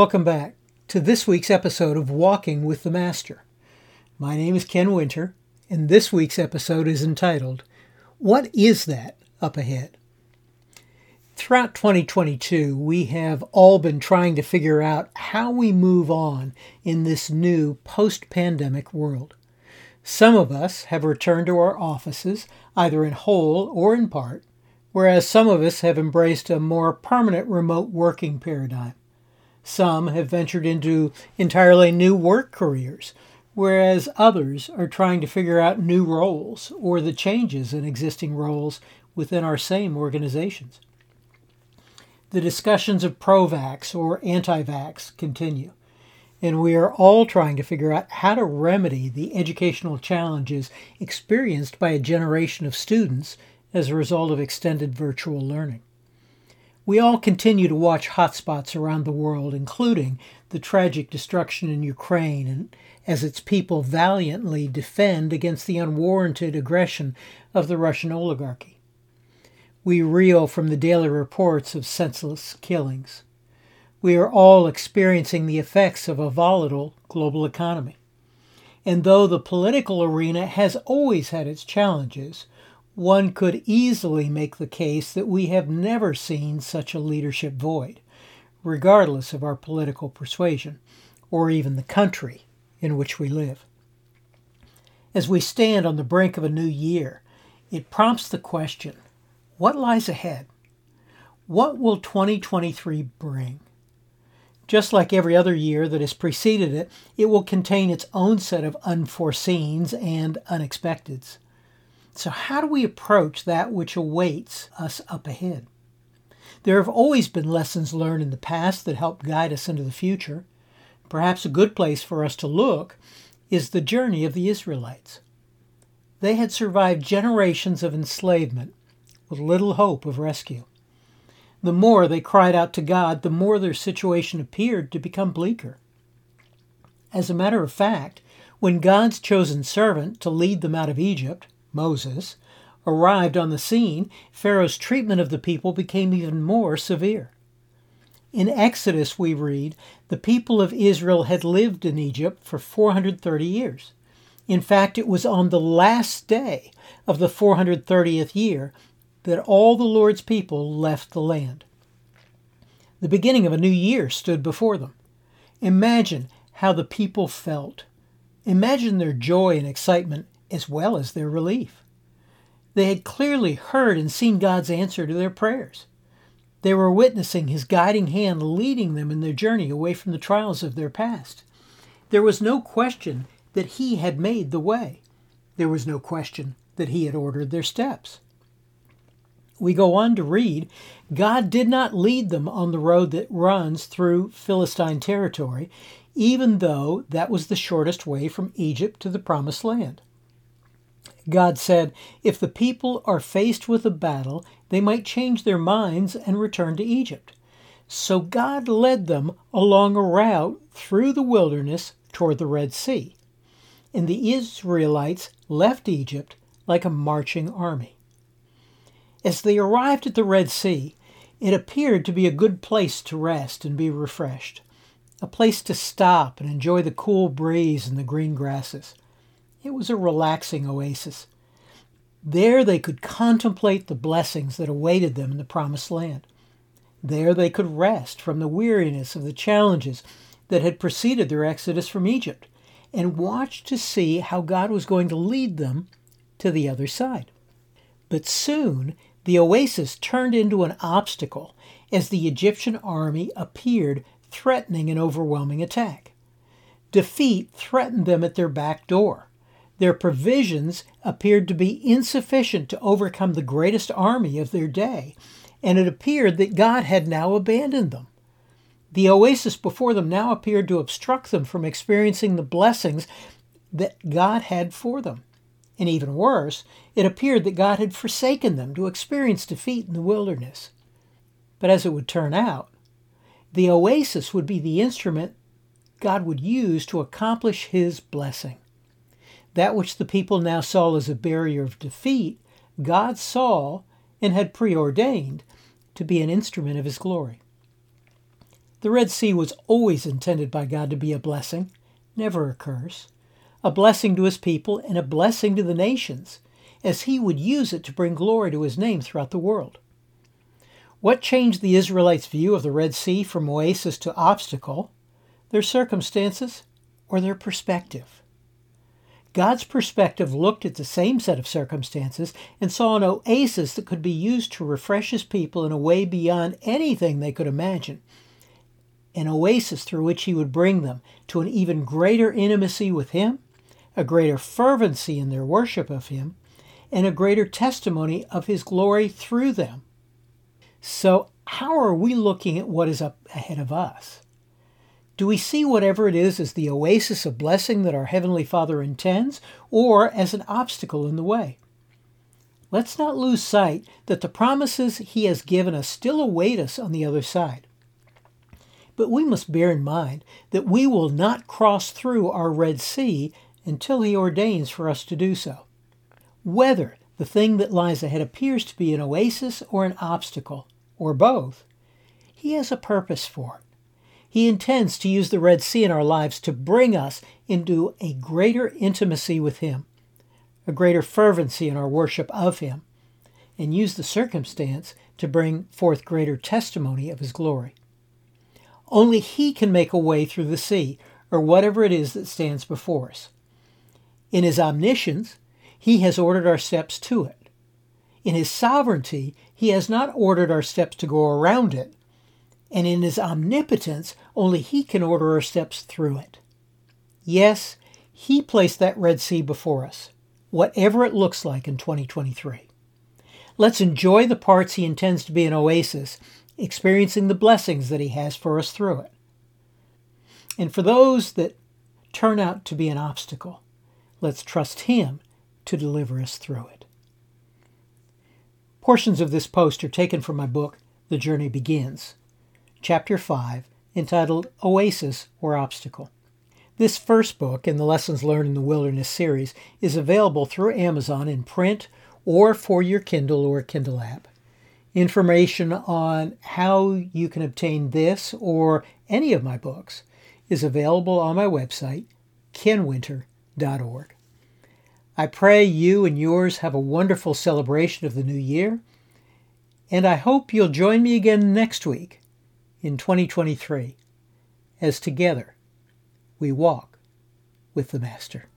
Welcome back to this week's episode of Walking with the Master. My name is Ken Winter, and this week's episode is entitled, What is that up ahead? Throughout 2022, we have all been trying to figure out how we move on in this new post pandemic world. Some of us have returned to our offices, either in whole or in part, whereas some of us have embraced a more permanent remote working paradigm. Some have ventured into entirely new work careers, whereas others are trying to figure out new roles or the changes in existing roles within our same organizations. The discussions of pro vax or anti vax continue, and we are all trying to figure out how to remedy the educational challenges experienced by a generation of students as a result of extended virtual learning. We all continue to watch hotspots around the world, including the tragic destruction in Ukraine and as its people valiantly defend against the unwarranted aggression of the Russian oligarchy. We reel from the daily reports of senseless killings. We are all experiencing the effects of a volatile global economy. And though the political arena has always had its challenges, one could easily make the case that we have never seen such a leadership void, regardless of our political persuasion, or even the country in which we live. As we stand on the brink of a new year, it prompts the question what lies ahead? What will 2023 bring? Just like every other year that has preceded it, it will contain its own set of unforeseens and unexpecteds. So, how do we approach that which awaits us up ahead? There have always been lessons learned in the past that help guide us into the future. Perhaps a good place for us to look is the journey of the Israelites. They had survived generations of enslavement with little hope of rescue. The more they cried out to God, the more their situation appeared to become bleaker. As a matter of fact, when God's chosen servant to lead them out of Egypt, Moses, arrived on the scene, Pharaoh's treatment of the people became even more severe. In Exodus, we read, the people of Israel had lived in Egypt for 430 years. In fact, it was on the last day of the 430th year that all the Lord's people left the land. The beginning of a new year stood before them. Imagine how the people felt. Imagine their joy and excitement as well as their relief. They had clearly heard and seen God's answer to their prayers. They were witnessing His guiding hand leading them in their journey away from the trials of their past. There was no question that He had made the way. There was no question that He had ordered their steps. We go on to read God did not lead them on the road that runs through Philistine territory, even though that was the shortest way from Egypt to the Promised Land. God said, If the people are faced with a battle, they might change their minds and return to Egypt. So God led them along a route through the wilderness toward the Red Sea. And the Israelites left Egypt like a marching army. As they arrived at the Red Sea, it appeared to be a good place to rest and be refreshed, a place to stop and enjoy the cool breeze and the green grasses. It was a relaxing oasis. There they could contemplate the blessings that awaited them in the Promised Land. There they could rest from the weariness of the challenges that had preceded their exodus from Egypt and watch to see how God was going to lead them to the other side. But soon the oasis turned into an obstacle as the Egyptian army appeared threatening an overwhelming attack. Defeat threatened them at their back door. Their provisions appeared to be insufficient to overcome the greatest army of their day, and it appeared that God had now abandoned them. The oasis before them now appeared to obstruct them from experiencing the blessings that God had for them. And even worse, it appeared that God had forsaken them to experience defeat in the wilderness. But as it would turn out, the oasis would be the instrument God would use to accomplish his blessing. That which the people now saw as a barrier of defeat, God saw and had preordained to be an instrument of his glory. The Red Sea was always intended by God to be a blessing, never a curse, a blessing to his people and a blessing to the nations, as he would use it to bring glory to his name throughout the world. What changed the Israelites' view of the Red Sea from oasis to obstacle? Their circumstances or their perspective? God's perspective looked at the same set of circumstances and saw an oasis that could be used to refresh his people in a way beyond anything they could imagine. An oasis through which he would bring them to an even greater intimacy with him, a greater fervency in their worship of him, and a greater testimony of his glory through them. So, how are we looking at what is up ahead of us? Do we see whatever it is as the oasis of blessing that our Heavenly Father intends, or as an obstacle in the way? Let's not lose sight that the promises He has given us still await us on the other side. But we must bear in mind that we will not cross through our Red Sea until He ordains for us to do so. Whether the thing that lies ahead appears to be an oasis or an obstacle, or both, He has a purpose for it. He intends to use the Red Sea in our lives to bring us into a greater intimacy with Him, a greater fervency in our worship of Him, and use the circumstance to bring forth greater testimony of His glory. Only He can make a way through the sea, or whatever it is that stands before us. In His omniscience, He has ordered our steps to it. In His sovereignty, He has not ordered our steps to go around it, and in his omnipotence, only he can order our steps through it. Yes, he placed that Red Sea before us, whatever it looks like in 2023. Let's enjoy the parts he intends to be an oasis, experiencing the blessings that he has for us through it. And for those that turn out to be an obstacle, let's trust him to deliver us through it. Portions of this post are taken from my book, The Journey Begins chapter 5, entitled Oasis or Obstacle. This first book in the Lessons Learned in the Wilderness series is available through Amazon in print or for your Kindle or Kindle app. Information on how you can obtain this or any of my books is available on my website, kenwinter.org. I pray you and yours have a wonderful celebration of the new year, and I hope you'll join me again next week in 2023 as together we walk with the Master.